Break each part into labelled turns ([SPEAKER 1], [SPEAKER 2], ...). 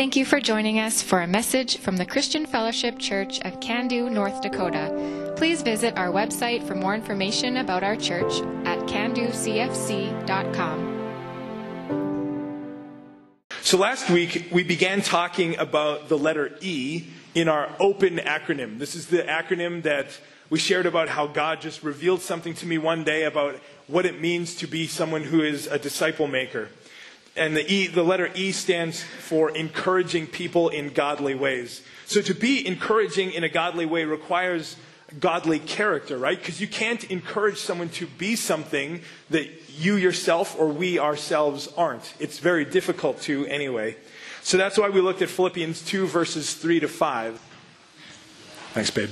[SPEAKER 1] Thank you for joining us for a message from the Christian Fellowship Church of Cando, North Dakota. Please visit our website for more information about our church at candocfc.com.
[SPEAKER 2] So last week, we began talking about the letter E in our OPEN acronym. This is the acronym that we shared about how God just revealed something to me one day about what it means to be someone who is a disciple maker. And the, e, the letter E stands for encouraging people in godly ways. So to be encouraging in a godly way requires godly character, right? Because you can't encourage someone to be something that you yourself or we ourselves aren't. It's very difficult to anyway. So that's why we looked at Philippians 2, verses 3 to 5. Thanks, babe.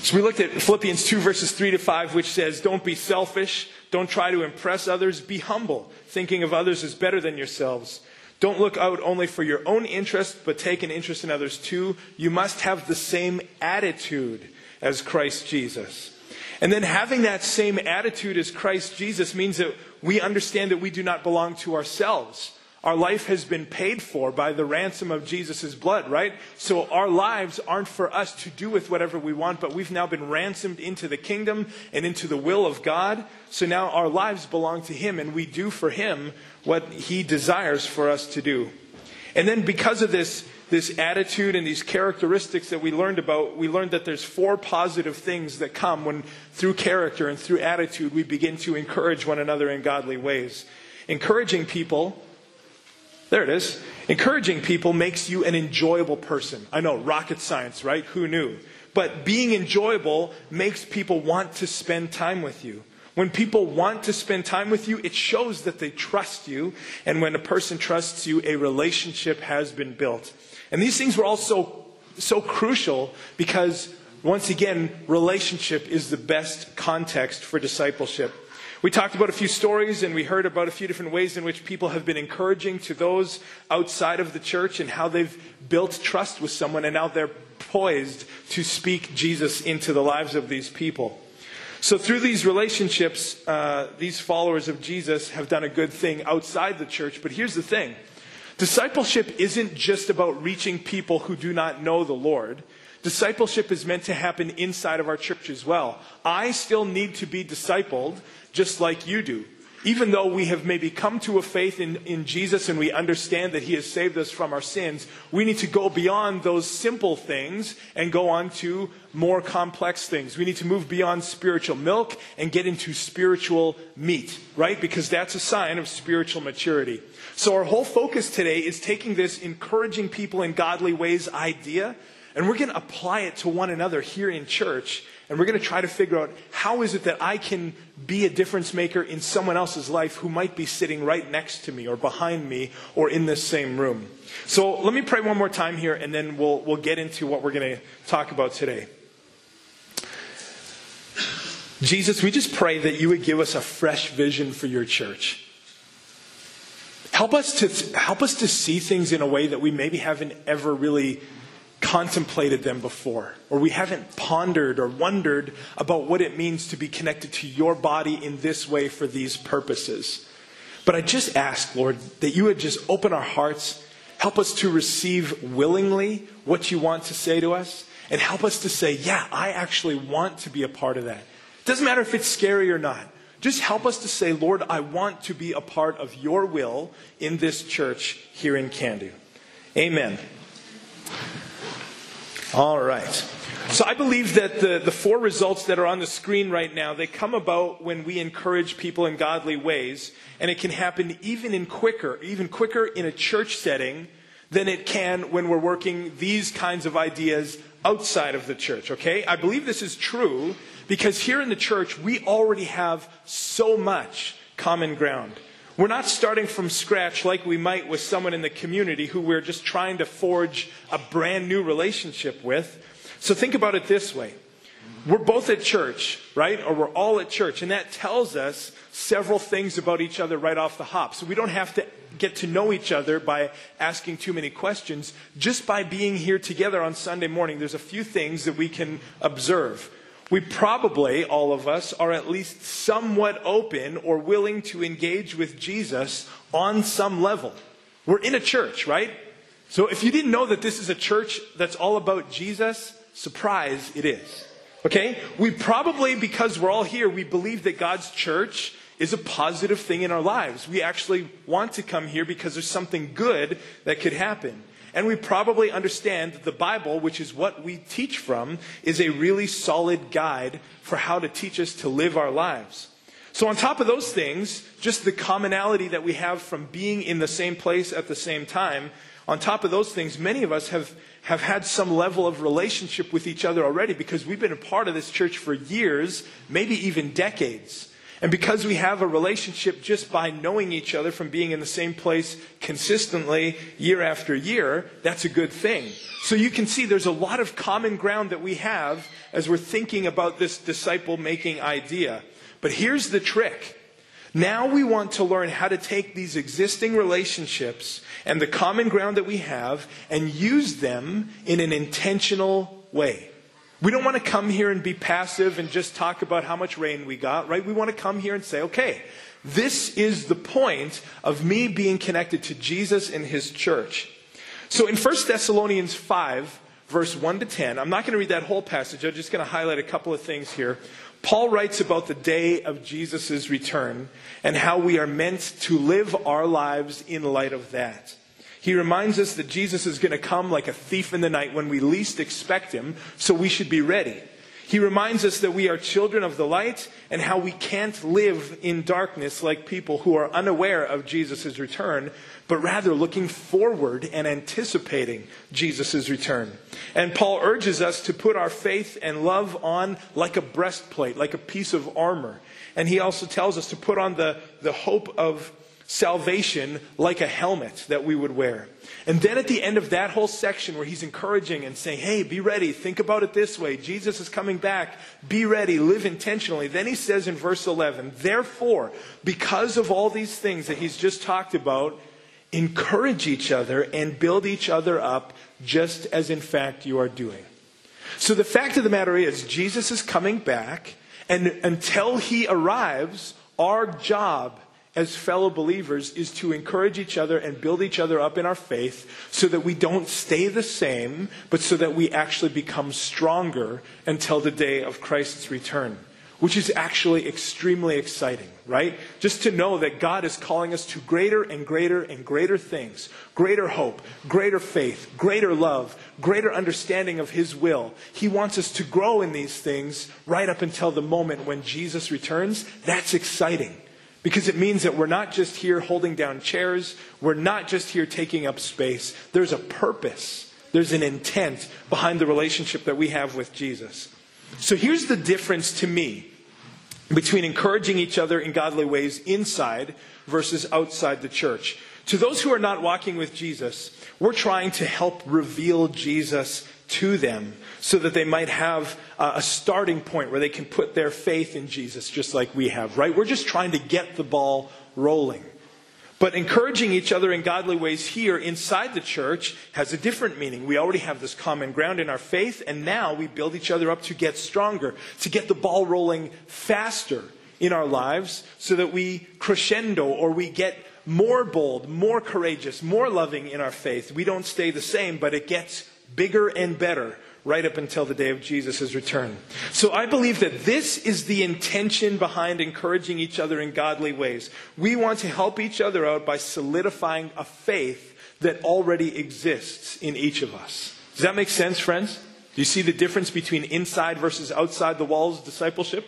[SPEAKER 2] So we looked at Philippians 2, verses 3 to 5, which says, Don't be selfish. Don't try to impress others. Be humble, thinking of others as better than yourselves. Don't look out only for your own interest, but take an interest in others too. You must have the same attitude as Christ Jesus. And then having that same attitude as Christ Jesus means that we understand that we do not belong to ourselves. Our life has been paid for by the ransom of Jesus' blood, right? So our lives aren't for us to do with whatever we want, but we've now been ransomed into the kingdom and into the will of God. So now our lives belong to Him, and we do for Him what He desires for us to do. And then because of this, this attitude and these characteristics that we learned about, we learned that there's four positive things that come when through character and through attitude we begin to encourage one another in godly ways. Encouraging people there it is. Encouraging people makes you an enjoyable person. I know, rocket science, right? Who knew? But being enjoyable makes people want to spend time with you. When people want to spend time with you, it shows that they trust you. And when a person trusts you, a relationship has been built. And these things were also so crucial because, once again, relationship is the best context for discipleship. We talked about a few stories and we heard about a few different ways in which people have been encouraging to those outside of the church and how they've built trust with someone and now they're poised to speak Jesus into the lives of these people. So, through these relationships, uh, these followers of Jesus have done a good thing outside the church. But here's the thing discipleship isn't just about reaching people who do not know the Lord. Discipleship is meant to happen inside of our church as well. I still need to be discipled just like you do. Even though we have maybe come to a faith in, in Jesus and we understand that He has saved us from our sins, we need to go beyond those simple things and go on to more complex things. We need to move beyond spiritual milk and get into spiritual meat, right? Because that's a sign of spiritual maturity. So our whole focus today is taking this encouraging people in godly ways idea and we're going to apply it to one another here in church. And we're going to try to figure out how is it that I can be a difference maker in someone else's life who might be sitting right next to me or behind me or in this same room. So let me pray one more time here and then we'll, we'll get into what we're going to talk about today. Jesus, we just pray that you would give us a fresh vision for your church. Help us to, help us to see things in a way that we maybe haven't ever really contemplated them before, or we haven't pondered or wondered about what it means to be connected to your body in this way for these purposes. But I just ask, Lord, that you would just open our hearts, help us to receive willingly what you want to say to us, and help us to say, yeah, I actually want to be a part of that. Doesn't matter if it's scary or not. Just help us to say, Lord, I want to be a part of your will in this church here in Cando. Amen. All right. So I believe that the, the four results that are on the screen right now, they come about when we encourage people in godly ways. And it can happen even in quicker, even quicker in a church setting than it can when we're working these kinds of ideas outside of the church, okay? I believe this is true because here in the church, we already have so much common ground. We're not starting from scratch like we might with someone in the community who we're just trying to forge a brand new relationship with. So think about it this way. We're both at church, right? Or we're all at church. And that tells us several things about each other right off the hop. So we don't have to get to know each other by asking too many questions. Just by being here together on Sunday morning, there's a few things that we can observe we probably, all of us, are at least somewhat open or willing to engage with Jesus on some level. We're in a church, right? So if you didn't know that this is a church that's all about Jesus, surprise, it is. Okay? We probably, because we're all here, we believe that God's church is a positive thing in our lives. We actually want to come here because there's something good that could happen. And we probably understand that the Bible, which is what we teach from, is a really solid guide for how to teach us to live our lives. So, on top of those things, just the commonality that we have from being in the same place at the same time, on top of those things, many of us have, have had some level of relationship with each other already because we've been a part of this church for years, maybe even decades. And because we have a relationship just by knowing each other from being in the same place consistently year after year, that's a good thing. So you can see there's a lot of common ground that we have as we're thinking about this disciple making idea. But here's the trick. Now we want to learn how to take these existing relationships and the common ground that we have and use them in an intentional way. We don't want to come here and be passive and just talk about how much rain we got, right? We want to come here and say, okay, this is the point of me being connected to Jesus and his church. So in 1 Thessalonians 5, verse 1 to 10, I'm not going to read that whole passage. I'm just going to highlight a couple of things here. Paul writes about the day of Jesus' return and how we are meant to live our lives in light of that. He reminds us that Jesus is going to come like a thief in the night when we least expect him, so we should be ready. He reminds us that we are children of the light and how we can't live in darkness like people who are unaware of Jesus' return, but rather looking forward and anticipating Jesus' return. And Paul urges us to put our faith and love on like a breastplate, like a piece of armor. And he also tells us to put on the, the hope of salvation like a helmet that we would wear. And then at the end of that whole section where he's encouraging and saying, hey, be ready, think about it this way. Jesus is coming back. Be ready, live intentionally. Then he says in verse 11, therefore, because of all these things that he's just talked about, encourage each other and build each other up just as in fact you are doing. So the fact of the matter is, Jesus is coming back, and until he arrives, our job as fellow believers is to encourage each other and build each other up in our faith so that we don't stay the same, but so that we actually become stronger until the day of Christ's return, which is actually extremely exciting, right? Just to know that God is calling us to greater and greater and greater things greater hope, greater faith, greater love, greater understanding of His will. He wants us to grow in these things right up until the moment when Jesus returns. That's exciting. Because it means that we're not just here holding down chairs, we're not just here taking up space. There's a purpose, there's an intent behind the relationship that we have with Jesus. So here's the difference to me between encouraging each other in godly ways inside versus outside the church. To those who are not walking with Jesus, we're trying to help reveal Jesus to them so that they might have a starting point where they can put their faith in Jesus just like we have, right? We're just trying to get the ball rolling. But encouraging each other in godly ways here inside the church has a different meaning. We already have this common ground in our faith, and now we build each other up to get stronger, to get the ball rolling faster in our lives so that we crescendo or we get more bold, more courageous, more loving in our faith. We don't stay the same, but it gets bigger and better right up until the day of Jesus' return. So I believe that this is the intention behind encouraging each other in godly ways. We want to help each other out by solidifying a faith that already exists in each of us. Does that make sense, friends? Do you see the difference between inside versus outside the walls discipleship?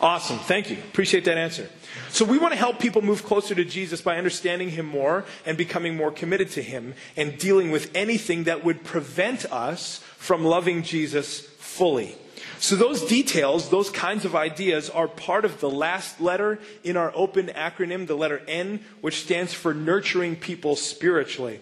[SPEAKER 2] Awesome. Thank you. Appreciate that answer. So we want to help people move closer to Jesus by understanding him more and becoming more committed to him and dealing with anything that would prevent us from loving Jesus fully. So those details, those kinds of ideas are part of the last letter in our open acronym, the letter N, which stands for nurturing people spiritually.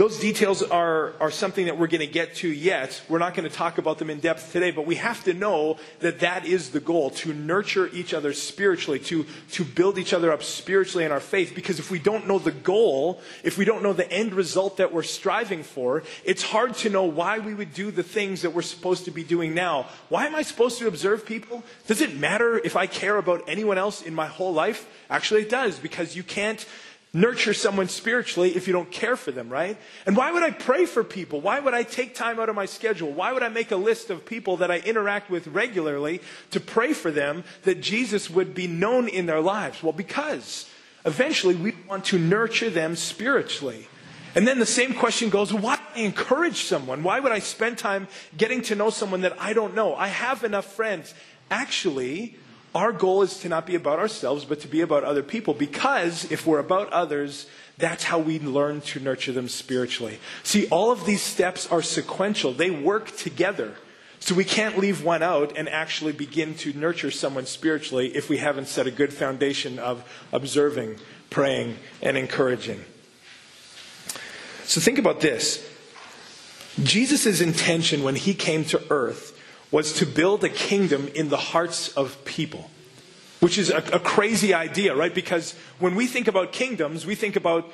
[SPEAKER 2] Those details are, are something that we're going to get to yet. We're not going to talk about them in depth today, but we have to know that that is the goal to nurture each other spiritually, to, to build each other up spiritually in our faith. Because if we don't know the goal, if we don't know the end result that we're striving for, it's hard to know why we would do the things that we're supposed to be doing now. Why am I supposed to observe people? Does it matter if I care about anyone else in my whole life? Actually, it does, because you can't nurture someone spiritually if you don't care for them, right? And why would I pray for people? Why would I take time out of my schedule? Why would I make a list of people that I interact with regularly to pray for them that Jesus would be known in their lives? Well, because eventually we want to nurture them spiritually. And then the same question goes, why I encourage someone? Why would I spend time getting to know someone that I don't know? I have enough friends. Actually, our goal is to not be about ourselves, but to be about other people. Because if we're about others, that's how we learn to nurture them spiritually. See, all of these steps are sequential, they work together. So we can't leave one out and actually begin to nurture someone spiritually if we haven't set a good foundation of observing, praying, and encouraging. So think about this. Jesus' intention when he came to earth was to build a kingdom in the hearts of people, which is a, a, crazy idea, right? Because when we think about kingdoms, we think about,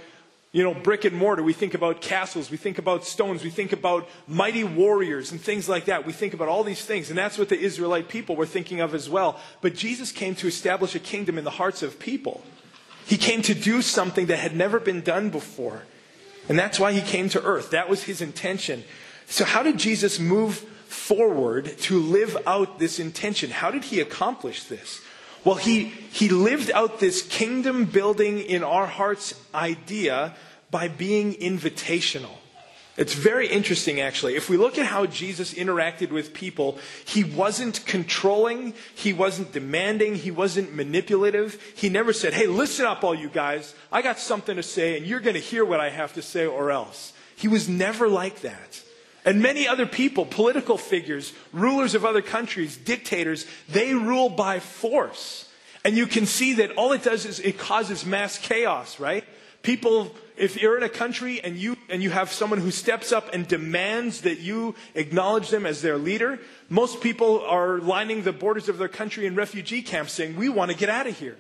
[SPEAKER 2] you know, brick and mortar, we think about castles, we think about stones, we think about mighty warriors and things like that. We think about all these things, and that's what the Israelite people were thinking of as well. But Jesus came to establish a kingdom in the hearts of people. He came to do something that had never been done before. And that's why he came to earth. That was his intention. So, how did Jesus move forward to live out this intention? How did he accomplish this? Well, he, he lived out this kingdom building in our hearts idea by being invitational. It's very interesting, actually. If we look at how Jesus interacted with people, he wasn't controlling, he wasn't demanding, he wasn't manipulative. He never said, Hey, listen up, all you guys. I got something to say, and you're going to hear what I have to say, or else. He was never like that. And many other people, political figures, rulers of other countries, dictators, they rule by force. And you can see that all it does is it causes mass chaos, right? People if you're in a country and you, and you have someone who steps up and demands that you acknowledge them as their leader, most people are lining the borders of their country in refugee camps saying, We want to get out of here.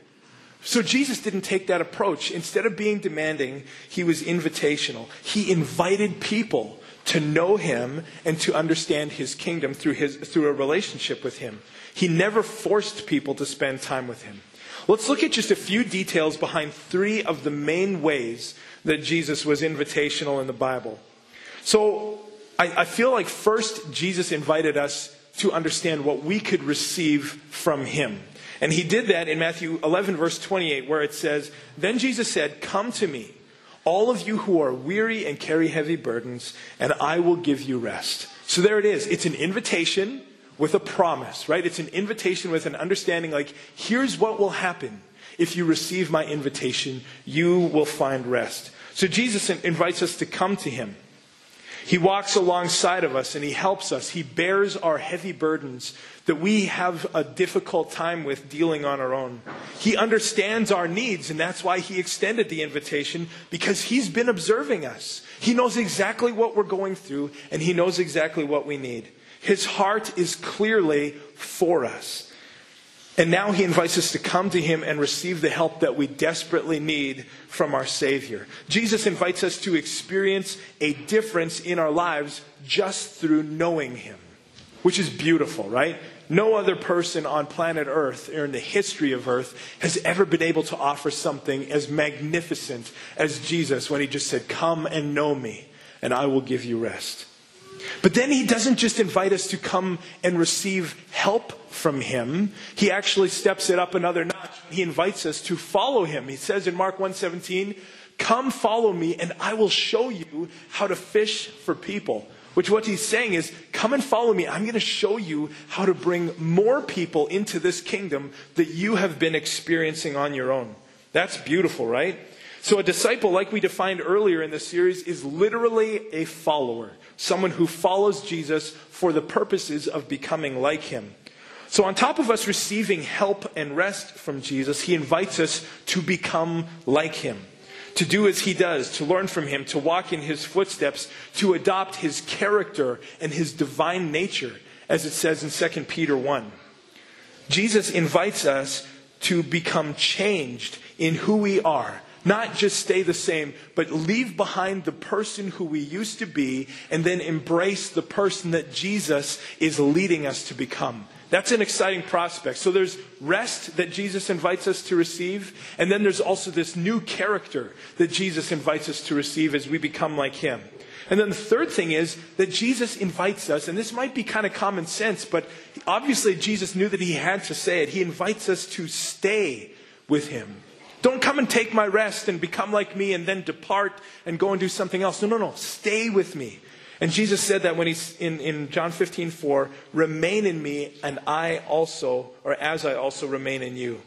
[SPEAKER 2] So Jesus didn't take that approach. Instead of being demanding, he was invitational. He invited people to know him and to understand his kingdom through, his, through a relationship with him. He never forced people to spend time with him. Let's look at just a few details behind three of the main ways that Jesus was invitational in the Bible. So I, I feel like first Jesus invited us to understand what we could receive from him. And he did that in Matthew 11, verse 28, where it says, Then Jesus said, Come to me, all of you who are weary and carry heavy burdens, and I will give you rest. So there it is. It's an invitation with a promise, right? It's an invitation with an understanding like, here's what will happen. If you receive my invitation, you will find rest. So Jesus invites us to come to him. He walks alongside of us and he helps us. He bears our heavy burdens that we have a difficult time with dealing on our own. He understands our needs and that's why he extended the invitation because he's been observing us. He knows exactly what we're going through and he knows exactly what we need. His heart is clearly for us. And now he invites us to come to him and receive the help that we desperately need from our Savior. Jesus invites us to experience a difference in our lives just through knowing him, which is beautiful, right? No other person on planet Earth or in the history of Earth has ever been able to offer something as magnificent as Jesus when he just said, Come and know me, and I will give you rest. But then he doesn't just invite us to come and receive help from him. He actually steps it up another notch. He invites us to follow him. He says in Mark 1:17, "Come follow me and I will show you how to fish for people." Which what he's saying is, come and follow me. I'm going to show you how to bring more people into this kingdom that you have been experiencing on your own. That's beautiful, right? So, a disciple, like we defined earlier in the series, is literally a follower, someone who follows Jesus for the purposes of becoming like him. So, on top of us receiving help and rest from Jesus, he invites us to become like him, to do as he does, to learn from him, to walk in his footsteps, to adopt his character and his divine nature, as it says in 2 Peter 1. Jesus invites us to become changed in who we are not just stay the same, but leave behind the person who we used to be and then embrace the person that Jesus is leading us to become. That's an exciting prospect. So there's rest that Jesus invites us to receive, and then there's also this new character that Jesus invites us to receive as we become like him. And then the third thing is that Jesus invites us, and this might be kind of common sense, but obviously Jesus knew that he had to say it. He invites us to stay with him. Don't come and take my rest and become like me and then depart and go and do something else. No, no, no. Stay with me. And Jesus said that when he's in, in John 15, 4, remain in me and I also, or as I also remain in you.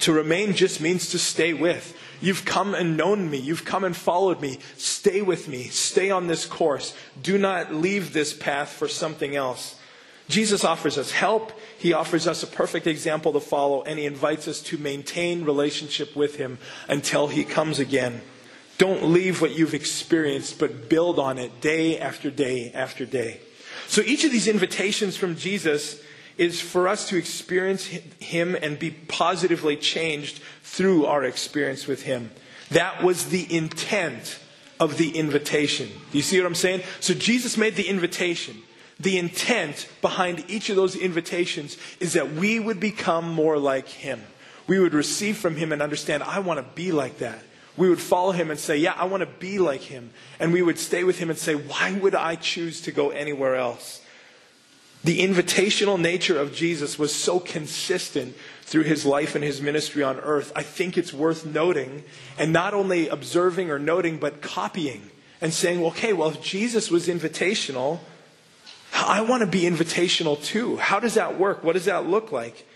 [SPEAKER 2] To remain just means to stay with. You've come and known me. You've come and followed me. Stay with me. Stay on this course. Do not leave this path for something else. Jesus offers us help. He offers us a perfect example to follow, and he invites us to maintain relationship with him until he comes again. Don't leave what you've experienced, but build on it day after day after day. So each of these invitations from Jesus is for us to experience Him and be positively changed through our experience with Him. That was the intent of the invitation. Do you see what I'm saying? So Jesus made the invitation. The intent behind each of those invitations is that we would become more like Him. We would receive from Him and understand, I want to be like that. We would follow Him and say, Yeah, I want to be like Him. And we would stay with Him and say, Why would I choose to go anywhere else? The invitational nature of Jesus was so consistent through his life and his ministry on earth. I think it's worth noting and not only observing or noting, but copying and saying, okay, well, if Jesus was invitational, I want to be invitational too. How does that work? What does that look like?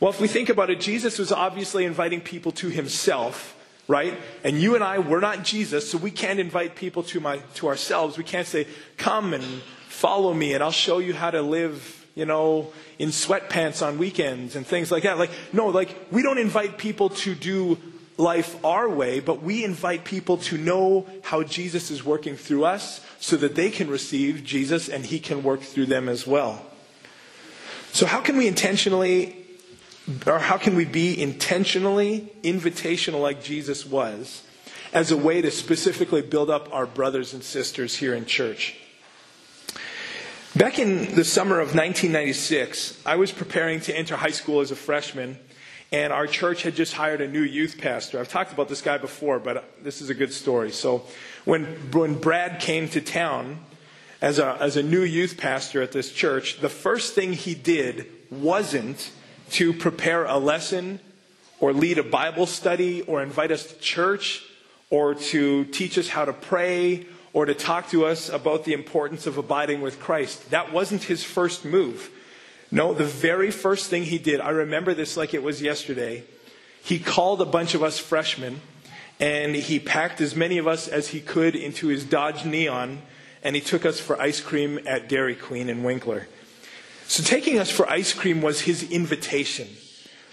[SPEAKER 2] Well, if we think about it, Jesus was obviously inviting people to himself, right? And you and I, we're not Jesus, so we can't invite people to, my, to ourselves. We can't say, come and follow me and I'll show you how to live, you know, in sweatpants on weekends and things like that. Like, no, like, we don't invite people to do life our way, but we invite people to know how Jesus is working through us so that they can receive Jesus and he can work through them as well. So, how can we intentionally, or how can we be intentionally invitational like Jesus was as a way to specifically build up our brothers and sisters here in church? Back in the summer of 1996, I was preparing to enter high school as a freshman, and our church had just hired a new youth pastor. I've talked about this guy before, but this is a good story. So, when, when Brad came to town as a, as a new youth pastor at this church, the first thing he did wasn't to prepare a lesson or lead a Bible study or invite us to church or to teach us how to pray or to talk to us about the importance of abiding with Christ. That wasn't his first move. No, the very first thing he did, I remember this like it was yesterday. He called a bunch of us freshmen and he packed as many of us as he could into his Dodge Neon and he took us for ice cream at Dairy Queen in Winkler. So taking us for ice cream was his invitation.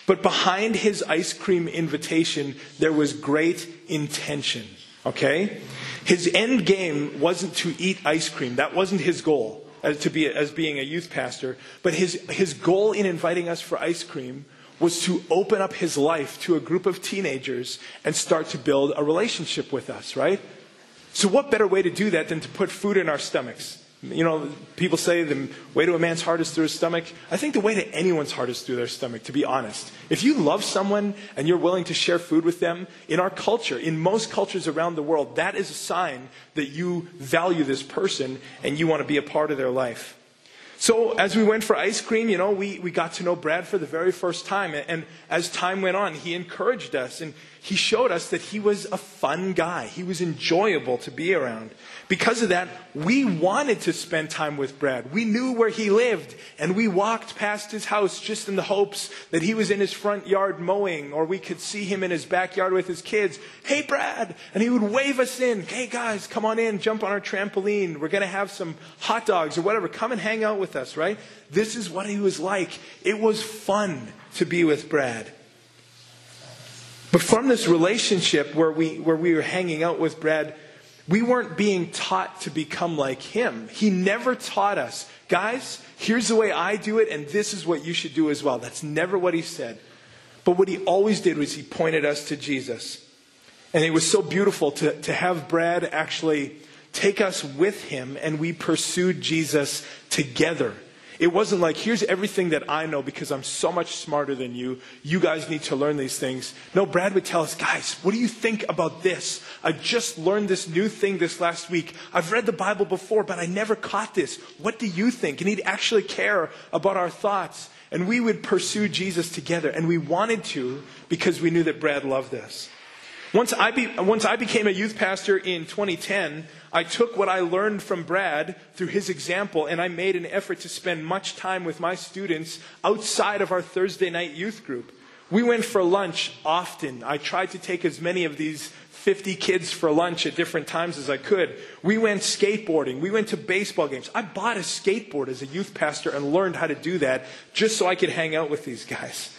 [SPEAKER 2] But behind his ice cream invitation, there was great intention. Okay? His end game wasn't to eat ice cream. That wasn't his goal as, to be, as being a youth pastor. But his, his goal in inviting us for ice cream was to open up his life to a group of teenagers and start to build a relationship with us, right? So, what better way to do that than to put food in our stomachs? You know, people say the way to a man's heart is through his stomach. I think the way to anyone's heart is through their stomach, to be honest. If you love someone and you're willing to share food with them, in our culture, in most cultures around the world, that is a sign that you value this person and you want to be a part of their life. So as we went for ice cream, you know, we, we got to know Brad for the very first time. And as time went on, he encouraged us and he showed us that he was a fun guy. He was enjoyable to be around. Because of that, we wanted to spend time with Brad. We knew where he lived, and we walked past his house just in the hopes that he was in his front yard mowing, or we could see him in his backyard with his kids. Hey, Brad! And he would wave us in. Hey, guys, come on in, jump on our trampoline. We're going to have some hot dogs or whatever. Come and hang out with us, right? This is what he was like. It was fun to be with Brad. But from this relationship where we, where we were hanging out with Brad, we weren't being taught to become like him. He never taught us, guys, here's the way I do it, and this is what you should do as well. That's never what he said. But what he always did was he pointed us to Jesus. And it was so beautiful to, to have Brad actually take us with him, and we pursued Jesus together. It wasn't like, here's everything that I know because I'm so much smarter than you. You guys need to learn these things. No, Brad would tell us, guys, what do you think about this? I just learned this new thing this last week. I've read the Bible before, but I never caught this. What do you think? And he'd actually care about our thoughts. And we would pursue Jesus together. And we wanted to because we knew that Brad loved us. Once I, be, once I became a youth pastor in 2010, I took what I learned from Brad through his example and I made an effort to spend much time with my students outside of our Thursday night youth group. We went for lunch often. I tried to take as many of these 50 kids for lunch at different times as I could. We went skateboarding. We went to baseball games. I bought a skateboard as a youth pastor and learned how to do that just so I could hang out with these guys.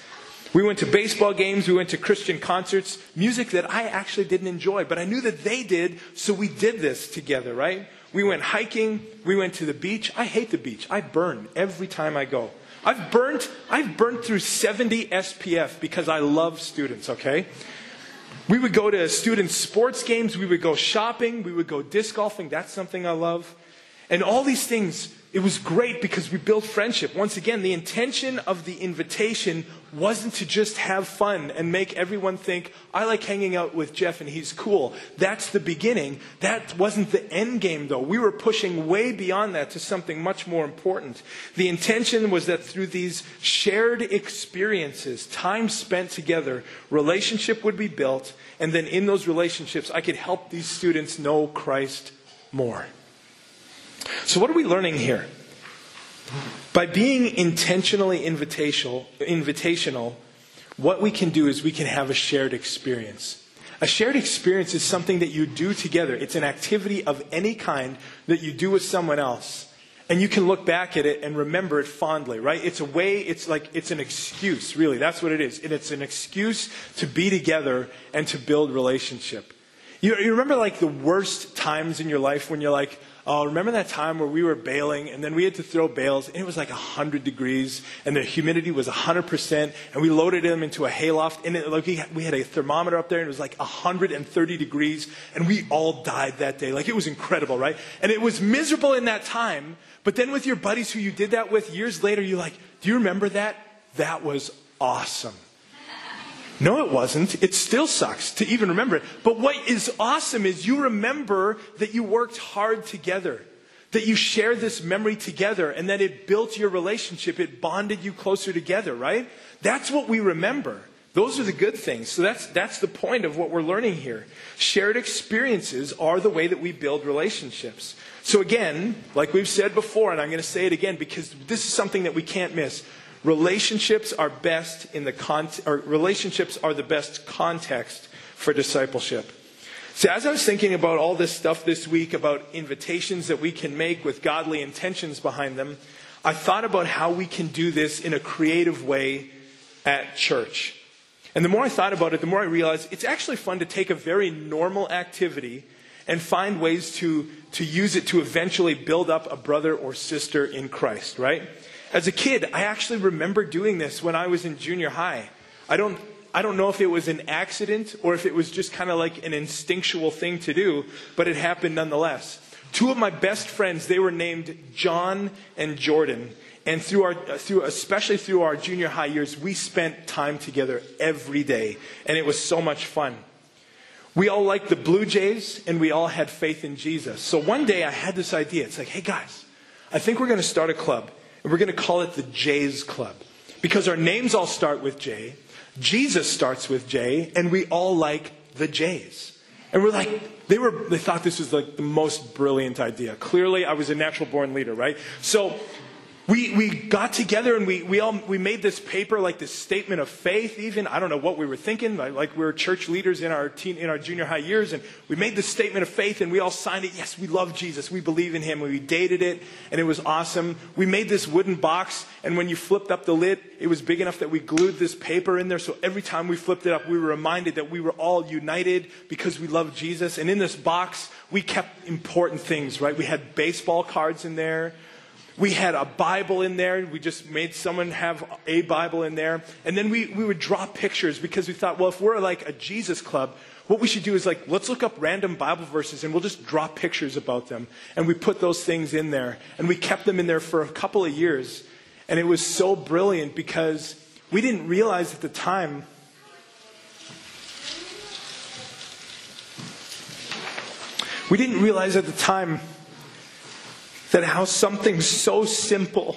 [SPEAKER 2] We went to baseball games, we went to Christian concerts, music that I actually didn't enjoy, but I knew that they did, so we did this together, right? We went hiking, we went to the beach. I hate the beach. I burn every time I go. I've burnt, I've burnt through 70 SPF because I love students, okay? We would go to student sports games, we would go shopping, we would go disc golfing. That's something I love. And all these things it was great because we built friendship. Once again, the intention of the invitation wasn't to just have fun and make everyone think, I like hanging out with Jeff and he's cool. That's the beginning. That wasn't the end game, though. We were pushing way beyond that to something much more important. The intention was that through these shared experiences, time spent together, relationship would be built, and then in those relationships, I could help these students know Christ more. So, what are we learning here? By being intentionally invitational, invitational, what we can do is we can have a shared experience. A shared experience is something that you do together. It's an activity of any kind that you do with someone else. And you can look back at it and remember it fondly, right? It's a way, it's like, it's an excuse, really. That's what it is. And it's an excuse to be together and to build relationship. You, you remember like the worst times in your life when you're like, Oh, remember that time where we were baling and then we had to throw bales and it was like 100 degrees and the humidity was 100% and we loaded them into a hayloft and it, like we, we had a thermometer up there and it was like 130 degrees and we all died that day. Like it was incredible, right? And it was miserable in that time, but then with your buddies who you did that with years later, you're like, do you remember that? That was awesome. No, it wasn't. It still sucks to even remember it. But what is awesome is you remember that you worked hard together, that you shared this memory together, and that it built your relationship. It bonded you closer together, right? That's what we remember. Those are the good things. So that's, that's the point of what we're learning here. Shared experiences are the way that we build relationships. So again, like we've said before, and I'm going to say it again because this is something that we can't miss. Relationships are best in the con- or relationships are the best context for discipleship. So as I was thinking about all this stuff this week about invitations that we can make with godly intentions behind them, I thought about how we can do this in a creative way at church. And the more I thought about it, the more I realized it's actually fun to take a very normal activity and find ways to, to use it to eventually build up a brother or sister in Christ, right? As a kid, I actually remember doing this when I was in junior high. I don't, I don't know if it was an accident or if it was just kind of like an instinctual thing to do, but it happened nonetheless. Two of my best friends, they were named John and Jordan. And through our, through, especially through our junior high years, we spent time together every day. And it was so much fun. We all liked the Blue Jays and we all had faith in Jesus. So one day I had this idea. It's like, hey guys, I think we're going to start a club. And we're going to call it the Jays Club. Because our names all start with J, Jesus starts with J, and we all like the Jays. And we're like, they were, they thought this was like the most brilliant idea. Clearly, I was a natural born leader, right? So we, we got together and we, we all we made this paper like this statement of faith even. I don't know what we were thinking like we were church leaders in our teen in our junior high years and we made this statement of faith and we all signed it. Yes we love jesus. We believe in him we dated it and it was awesome. We made this wooden box and when you flipped up the lid it was big enough that we glued this paper in there. So every time we flipped it up we were reminded that we were all united because we love jesus. And in this box we kept important things right? We had baseball cards in there we had a Bible in there. We just made someone have a Bible in there. And then we, we would draw pictures because we thought, well, if we're like a Jesus club, what we should do is like, let's look up random Bible verses and we'll just draw pictures about them. And we put those things in there. And we kept them in there for a couple of years. And it was so brilliant because we didn't realize at the time We didn't realize at the time that how something so simple,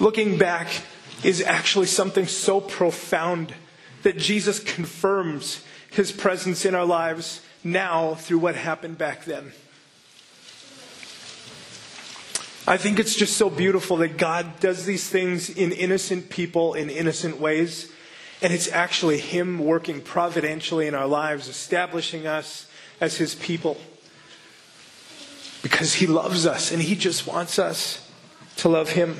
[SPEAKER 2] looking back, is actually something so profound that Jesus confirms his presence in our lives now through what happened back then. I think it's just so beautiful that God does these things in innocent people in innocent ways. And it's actually Him working providentially in our lives, establishing us as His people. Because He loves us and He just wants us to love Him.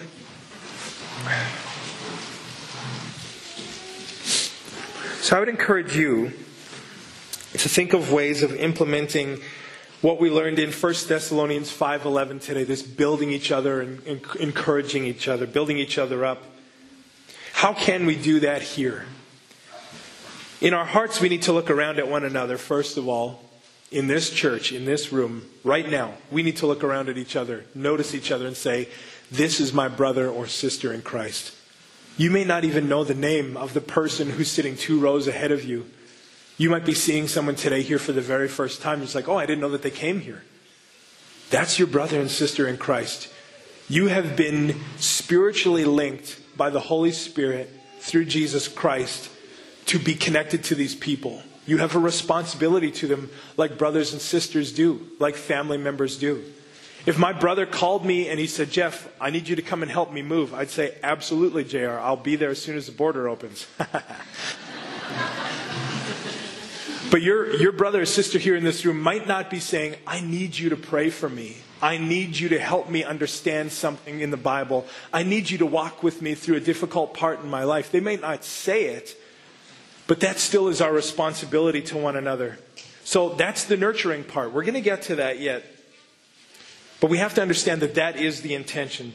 [SPEAKER 2] So I would encourage you to think of ways of implementing what we learned in 1 Thessalonians 5:11 today, this building each other and encouraging each other, building each other up. How can we do that here? In our hearts, we need to look around at one another, first of all, in this church, in this room, right now. We need to look around at each other, notice each other, and say, This is my brother or sister in Christ. You may not even know the name of the person who's sitting two rows ahead of you. You might be seeing someone today here for the very first time. It's like, oh, I didn't know that they came here. That's your brother and sister in Christ. You have been spiritually linked by the Holy Spirit through Jesus Christ to be connected to these people. You have a responsibility to them like brothers and sisters do, like family members do. If my brother called me and he said, Jeff, I need you to come and help me move, I'd say, absolutely, JR. I'll be there as soon as the border opens. but your, your brother or sister here in this room might not be saying, I need you to pray for me. I need you to help me understand something in the Bible. I need you to walk with me through a difficult part in my life. They may not say it, but that still is our responsibility to one another. So that's the nurturing part. We're going to get to that yet. But we have to understand that that is the intention.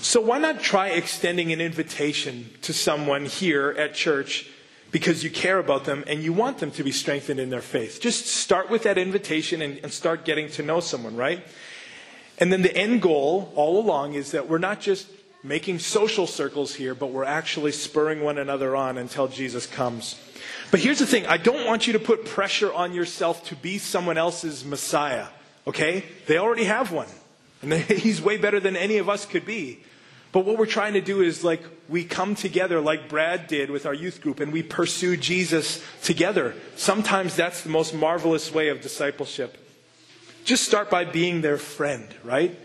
[SPEAKER 2] So why not try extending an invitation to someone here at church because you care about them and you want them to be strengthened in their faith? Just start with that invitation and, and start getting to know someone, right? And then the end goal all along is that we're not just making social circles here, but we're actually spurring one another on until Jesus comes. But here's the thing I don't want you to put pressure on yourself to be someone else's Messiah. Okay? They already have one. And he's way better than any of us could be. But what we're trying to do is like we come together like Brad did with our youth group and we pursue Jesus together. Sometimes that's the most marvelous way of discipleship. Just start by being their friend, right?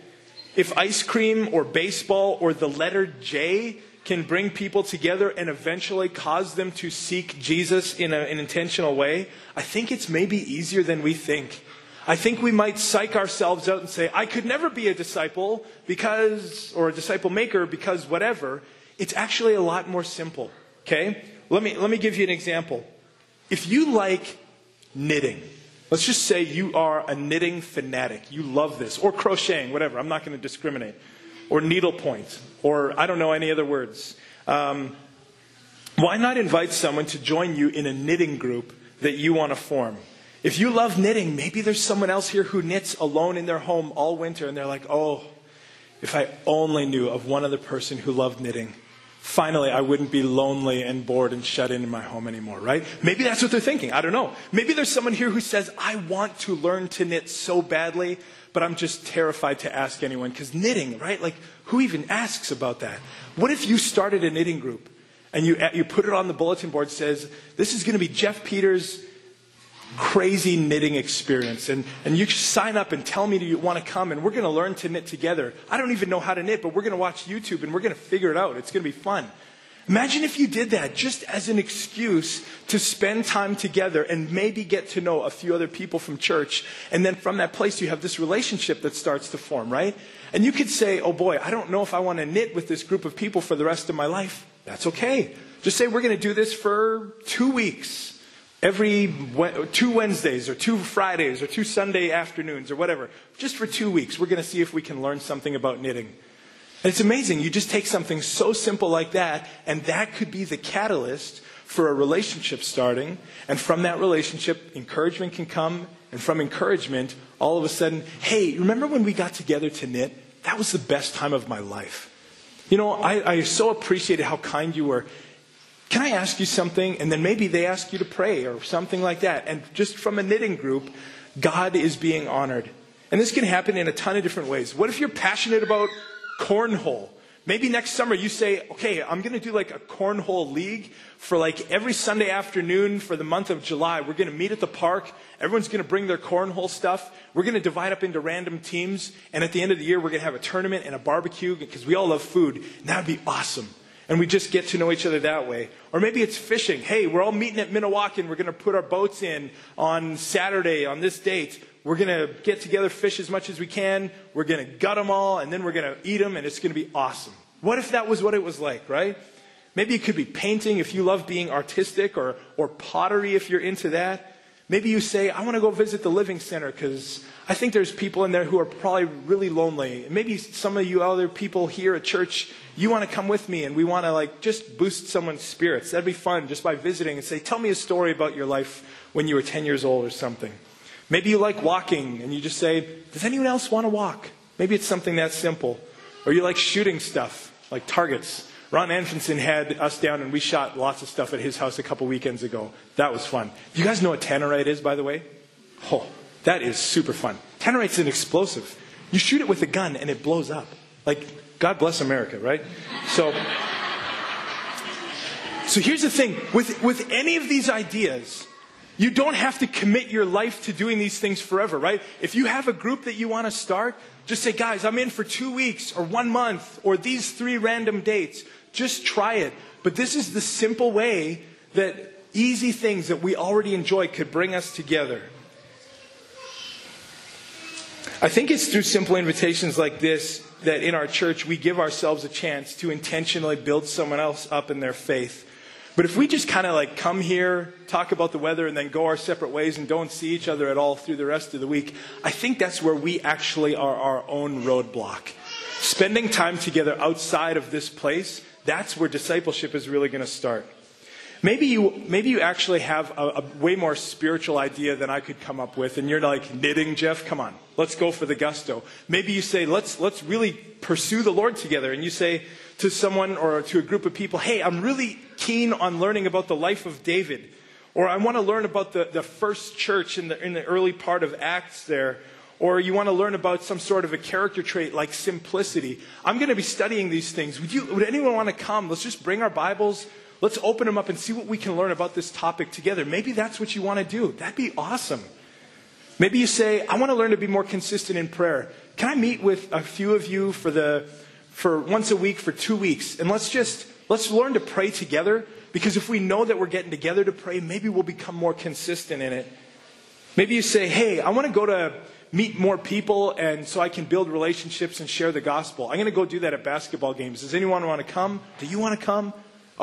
[SPEAKER 2] If ice cream or baseball or the letter J can bring people together and eventually cause them to seek Jesus in a, an intentional way, I think it's maybe easier than we think. I think we might psych ourselves out and say, I could never be a disciple because, or a disciple maker because whatever. It's actually a lot more simple. Okay? Let me, let me give you an example. If you like knitting, let's just say you are a knitting fanatic. You love this, or crocheting, whatever. I'm not going to discriminate. Or needlepoint, or I don't know any other words. Um, why not invite someone to join you in a knitting group that you want to form? If you love knitting, maybe there's someone else here who knits alone in their home all winter and they're like, oh, if I only knew of one other person who loved knitting, finally I wouldn't be lonely and bored and shut in in my home anymore, right? Maybe that's what they're thinking. I don't know. Maybe there's someone here who says, I want to learn to knit so badly, but I'm just terrified to ask anyone because knitting, right? Like, who even asks about that? What if you started a knitting group and you, you put it on the bulletin board says, this is going to be Jeff Peters' crazy knitting experience. And, and you sign up and tell me you want to come, and we're going to learn to knit together. I don't even know how to knit, but we're going to watch YouTube and we're going to figure it out. It's going to be fun. Imagine if you did that just as an excuse to spend time together and maybe get to know a few other people from church. And then from that place, you have this relationship that starts to form, right? And you could say, oh boy, I don't know if I want to knit with this group of people for the rest of my life. That's okay. Just say, we're going to do this for two weeks every two Wednesdays or two Fridays or two Sunday afternoons or whatever, just for two weeks, we're going to see if we can learn something about knitting. And it's amazing. You just take something so simple like that, and that could be the catalyst for a relationship starting. And from that relationship, encouragement can come. And from encouragement, all of a sudden, hey, remember when we got together to knit? That was the best time of my life. You know, I, I so appreciated how kind you were. Can I ask you something? And then maybe they ask you to pray or something like that. And just from a knitting group, God is being honored. And this can happen in a ton of different ways. What if you're passionate about cornhole? Maybe next summer you say, okay, I'm going to do like a cornhole league for like every Sunday afternoon for the month of July. We're going to meet at the park. Everyone's going to bring their cornhole stuff. We're going to divide up into random teams. And at the end of the year, we're going to have a tournament and a barbecue because we all love food. And that'd be awesome. And we just get to know each other that way. Or maybe it's fishing. Hey, we're all meeting at Minnewacan. We're going to put our boats in on Saturday on this date. We're going to get together, fish as much as we can. We're going to gut them all, and then we're going to eat them, and it's going to be awesome. What if that was what it was like, right? Maybe it could be painting if you love being artistic, or, or pottery if you're into that. Maybe you say, I want to go visit the Living Center because I think there's people in there who are probably really lonely. Maybe some of you other people here at church, you want to come with me and we want to like just boost someone's spirits. That'd be fun just by visiting and say, tell me a story about your life when you were 10 years old or something. Maybe you like walking and you just say, Does anyone else want to walk? Maybe it's something that simple. Or you like shooting stuff, like targets. Ron Anfinson had us down and we shot lots of stuff at his house a couple weekends ago. That was fun. You guys know what tannerite is, by the way? Oh, that is super fun. Tannerite's an explosive. You shoot it with a gun and it blows up. Like, God bless America, right? So, so here's the thing with, with any of these ideas, you don't have to commit your life to doing these things forever, right? If you have a group that you want to start, just say, guys, I'm in for two weeks or one month or these three random dates. Just try it. But this is the simple way that easy things that we already enjoy could bring us together. I think it's through simple invitations like this that in our church we give ourselves a chance to intentionally build someone else up in their faith but if we just kind of like come here, talk about the weather, and then go our separate ways and don't see each other at all through the rest of the week, I think that's where we actually are our own roadblock. Spending time together outside of this place, that's where discipleship is really going to start. Maybe you, maybe you actually have a, a, way more spiritual idea than I could come up with, and you're like, knitting, Jeff? Come on, let's go for the gusto. Maybe you say, let's, let's really pursue the Lord together, and you say to someone or to a group of people, hey, I'm really keen on learning about the life of David, or I want to learn about the, the first church in the, in the early part of Acts there, or you want to learn about some sort of a character trait like simplicity. I'm going to be studying these things. Would, you, would anyone want to come? Let's just bring our Bibles Let's open them up and see what we can learn about this topic together. Maybe that's what you want to do. That'd be awesome. Maybe you say, I want to learn to be more consistent in prayer. Can I meet with a few of you for the for once a week for 2 weeks and let's just let's learn to pray together because if we know that we're getting together to pray, maybe we'll become more consistent in it. Maybe you say, "Hey, I want to go to meet more people and so I can build relationships and share the gospel. I'm going to go do that at basketball games. Does anyone want to come? Do you want to come?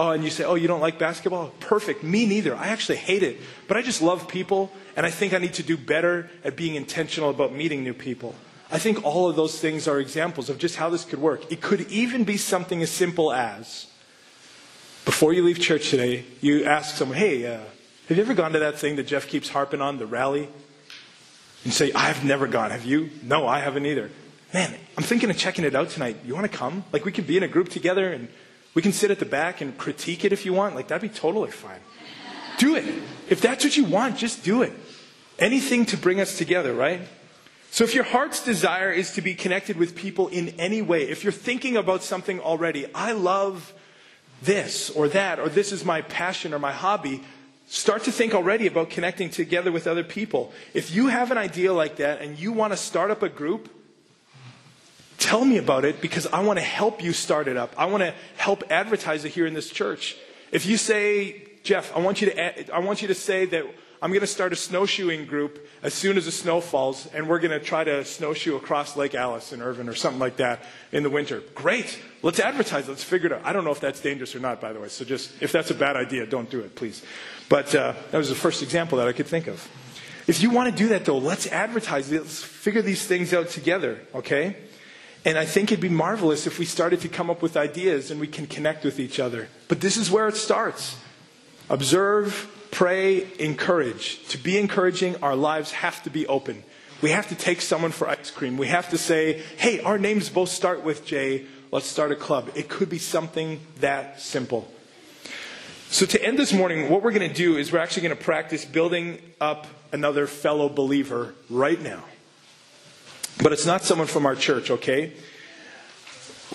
[SPEAKER 2] Oh, and you say, oh, you don't like basketball? Perfect. Me neither. I actually hate it. But I just love people, and I think I need to do better at being intentional about meeting new people. I think all of those things are examples of just how this could work. It could even be something as simple as before you leave church today, you ask someone, hey, uh, have you ever gone to that thing that Jeff keeps harping on, the rally? And say, I've never gone. Have you? No, I haven't either. Man, I'm thinking of checking it out tonight. You want to come? Like, we could be in a group together and we can sit at the back and critique it if you want. Like, that'd be totally fine. Do it. If that's what you want, just do it. Anything to bring us together, right? So if your heart's desire is to be connected with people in any way, if you're thinking about something already, I love this or that, or this is my passion or my hobby, start to think already about connecting together with other people. If you have an idea like that and you want to start up a group, Tell me about it because I want to help you start it up. I want to help advertise it here in this church. If you say, Jeff, I want you to, I want you to say that I'm going to start a snowshoeing group as soon as the snow falls, and we're going to try to snowshoe across Lake Alice in Irvine or something like that in the winter. Great. Let's advertise. Let's figure it out. I don't know if that's dangerous or not, by the way. So just, if that's a bad idea, don't do it, please. But uh, that was the first example that I could think of. If you want to do that, though, let's advertise. Let's figure these things out together, okay? And I think it'd be marvelous if we started to come up with ideas and we can connect with each other. But this is where it starts. Observe, pray, encourage. To be encouraging, our lives have to be open. We have to take someone for ice cream. We have to say, hey, our names both start with J. Let's start a club. It could be something that simple. So, to end this morning, what we're going to do is we're actually going to practice building up another fellow believer right now. But it's not someone from our church, okay?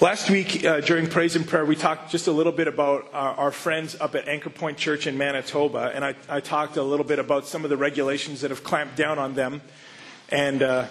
[SPEAKER 2] Last week uh, during praise and prayer, we talked just a little bit about our, our friends up at Anchor Point Church in Manitoba, and I, I, talked a little bit about some of the regulations that have clamped down on them, and uh,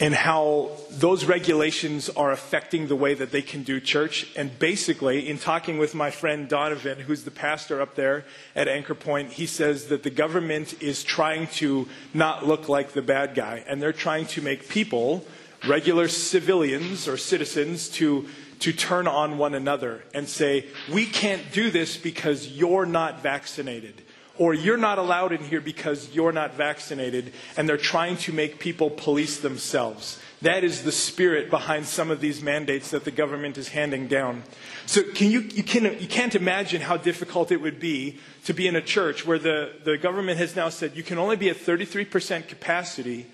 [SPEAKER 2] and how those regulations are affecting the way that they can do church. And basically, in talking with my friend Donovan, who's the pastor up there at Anchor Point, he says that the government is trying to not look like the bad guy, and they're trying to make people, regular civilians or citizens, to to turn on one another and say, we can't do this because you're not vaccinated or you're not allowed in here because you're not vaccinated, and they're trying to make people police themselves. That is the spirit behind some of these mandates that the government is handing down. So can you, you, can, you can't imagine how difficult it would be to be in a church where the, the government has now said you can only be at 33% capacity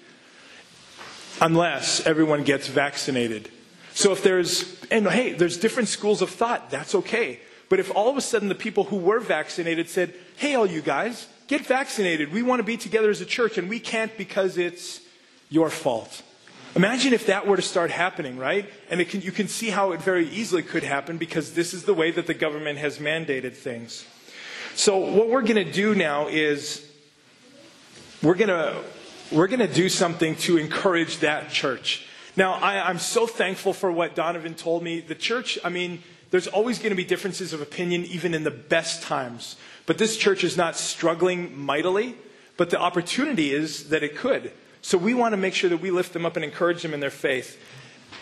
[SPEAKER 2] unless everyone gets vaccinated. So if there's, and hey, there's different schools of thought, that's okay. But if all of a sudden the people who were vaccinated said, hey, all you guys, get vaccinated. We want to be together as a church, and we can't because it's your fault. Imagine if that were to start happening, right? And can, you can see how it very easily could happen because this is the way that the government has mandated things. So, what we're going to do now is we're going to we're going to do something to encourage that church. Now, I, I'm so thankful for what Donovan told me. The church, I mean, there's always going to be differences of opinion, even in the best times. But this church is not struggling mightily, but the opportunity is that it could. So we want to make sure that we lift them up and encourage them in their faith.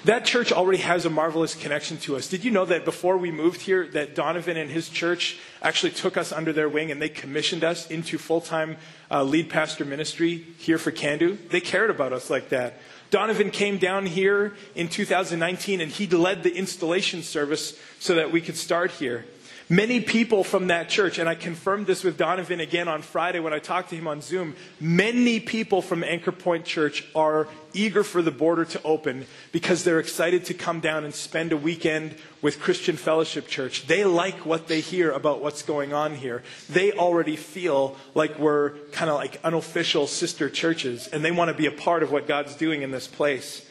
[SPEAKER 2] That church already has a marvelous connection to us. Did you know that before we moved here, that Donovan and his church actually took us under their wing and they commissioned us into full-time uh, lead pastor ministry here for Candu? They cared about us like that. Donovan came down here in 2019 and he led the installation service so that we could start here. Many people from that church, and I confirmed this with Donovan again on Friday when I talked to him on Zoom, many people from Anchor Point Church are eager for the border to open because they're excited to come down and spend a weekend with Christian Fellowship Church. They like what they hear about what's going on here. They already feel like we're kind of like unofficial sister churches, and they want to be a part of what God's doing in this place.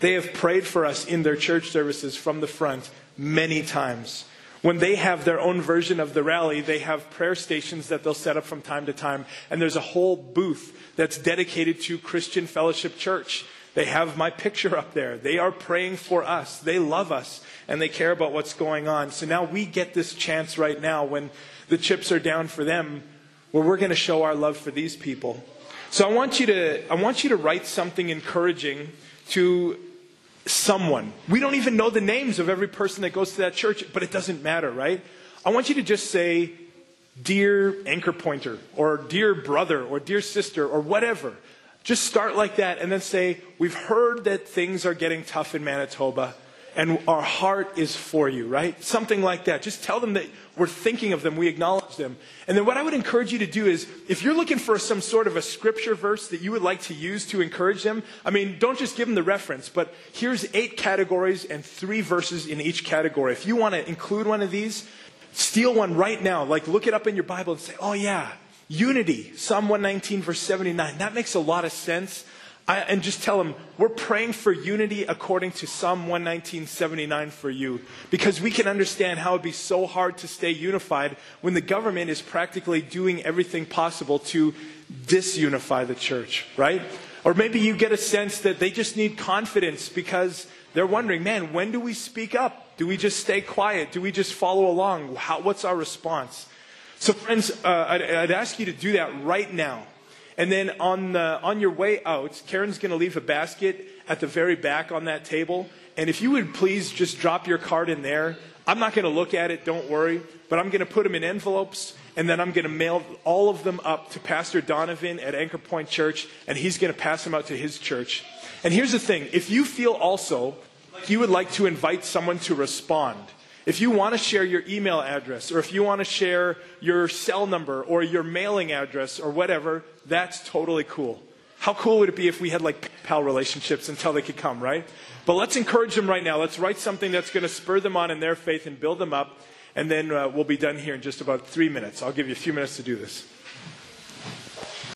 [SPEAKER 2] They have prayed for us in their church services from the front many times. When they have their own version of the rally, they have prayer stations that they'll set up from time to time. And there's a whole booth that's dedicated to Christian Fellowship Church. They have my picture up there. They are praying for us. They love us and they care about what's going on. So now we get this chance right now when the chips are down for them where we're going to show our love for these people. So I want you to, I want you to write something encouraging to someone. We don't even know the names of every person that goes to that church, but it doesn't matter, right? I want you to just say, Dear anchor pointer, or dear brother, or dear sister, or whatever. Just start like that and then say, We've heard that things are getting tough in Manitoba and our heart is for you, right? Something like that. Just tell them that we're thinking of them, we acknowledge them. And then what I would encourage you to do is, if you're looking for some sort of a scripture verse that you would like to use to encourage them, I mean, don't just give them the reference, but here's eight categories and three verses in each category. If you want to include one of these, steal one right now. Like, look it up in your Bible and say, oh yeah, unity, Psalm 119, verse 79. That makes a lot of sense. I, and just tell them, we're praying for unity according to Psalm 119.79 for you. Because we can understand how it'd be so hard to stay unified when the government is practically doing everything possible to disunify the church, right? Or maybe you get a sense that they just need confidence because they're wondering, man, when do we speak up? Do we just stay quiet? Do we just follow along? How, what's our response? So, friends, uh, I'd, I'd ask you to do that right now. And then on, the, on your way out, Karen's going to leave a basket at the very back on that table. And if you would please just drop your card in there. I'm not going to look at it, don't worry. But I'm going to put them in envelopes. And then I'm going to mail all of them up to Pastor Donovan at Anchor Point Church. And he's going to pass them out to his church. And here's the thing if you feel also like you would like to invite someone to respond, If you want to share your email address, or if you want to share your cell number, or your mailing address, or whatever, that's totally cool. How cool would it be if we had like pal relationships until they could come, right? But let's encourage them right now. Let's write something that's going to spur them on in their faith and build them up. And then uh, we'll be done here in just about three minutes. I'll give you a few minutes to do this.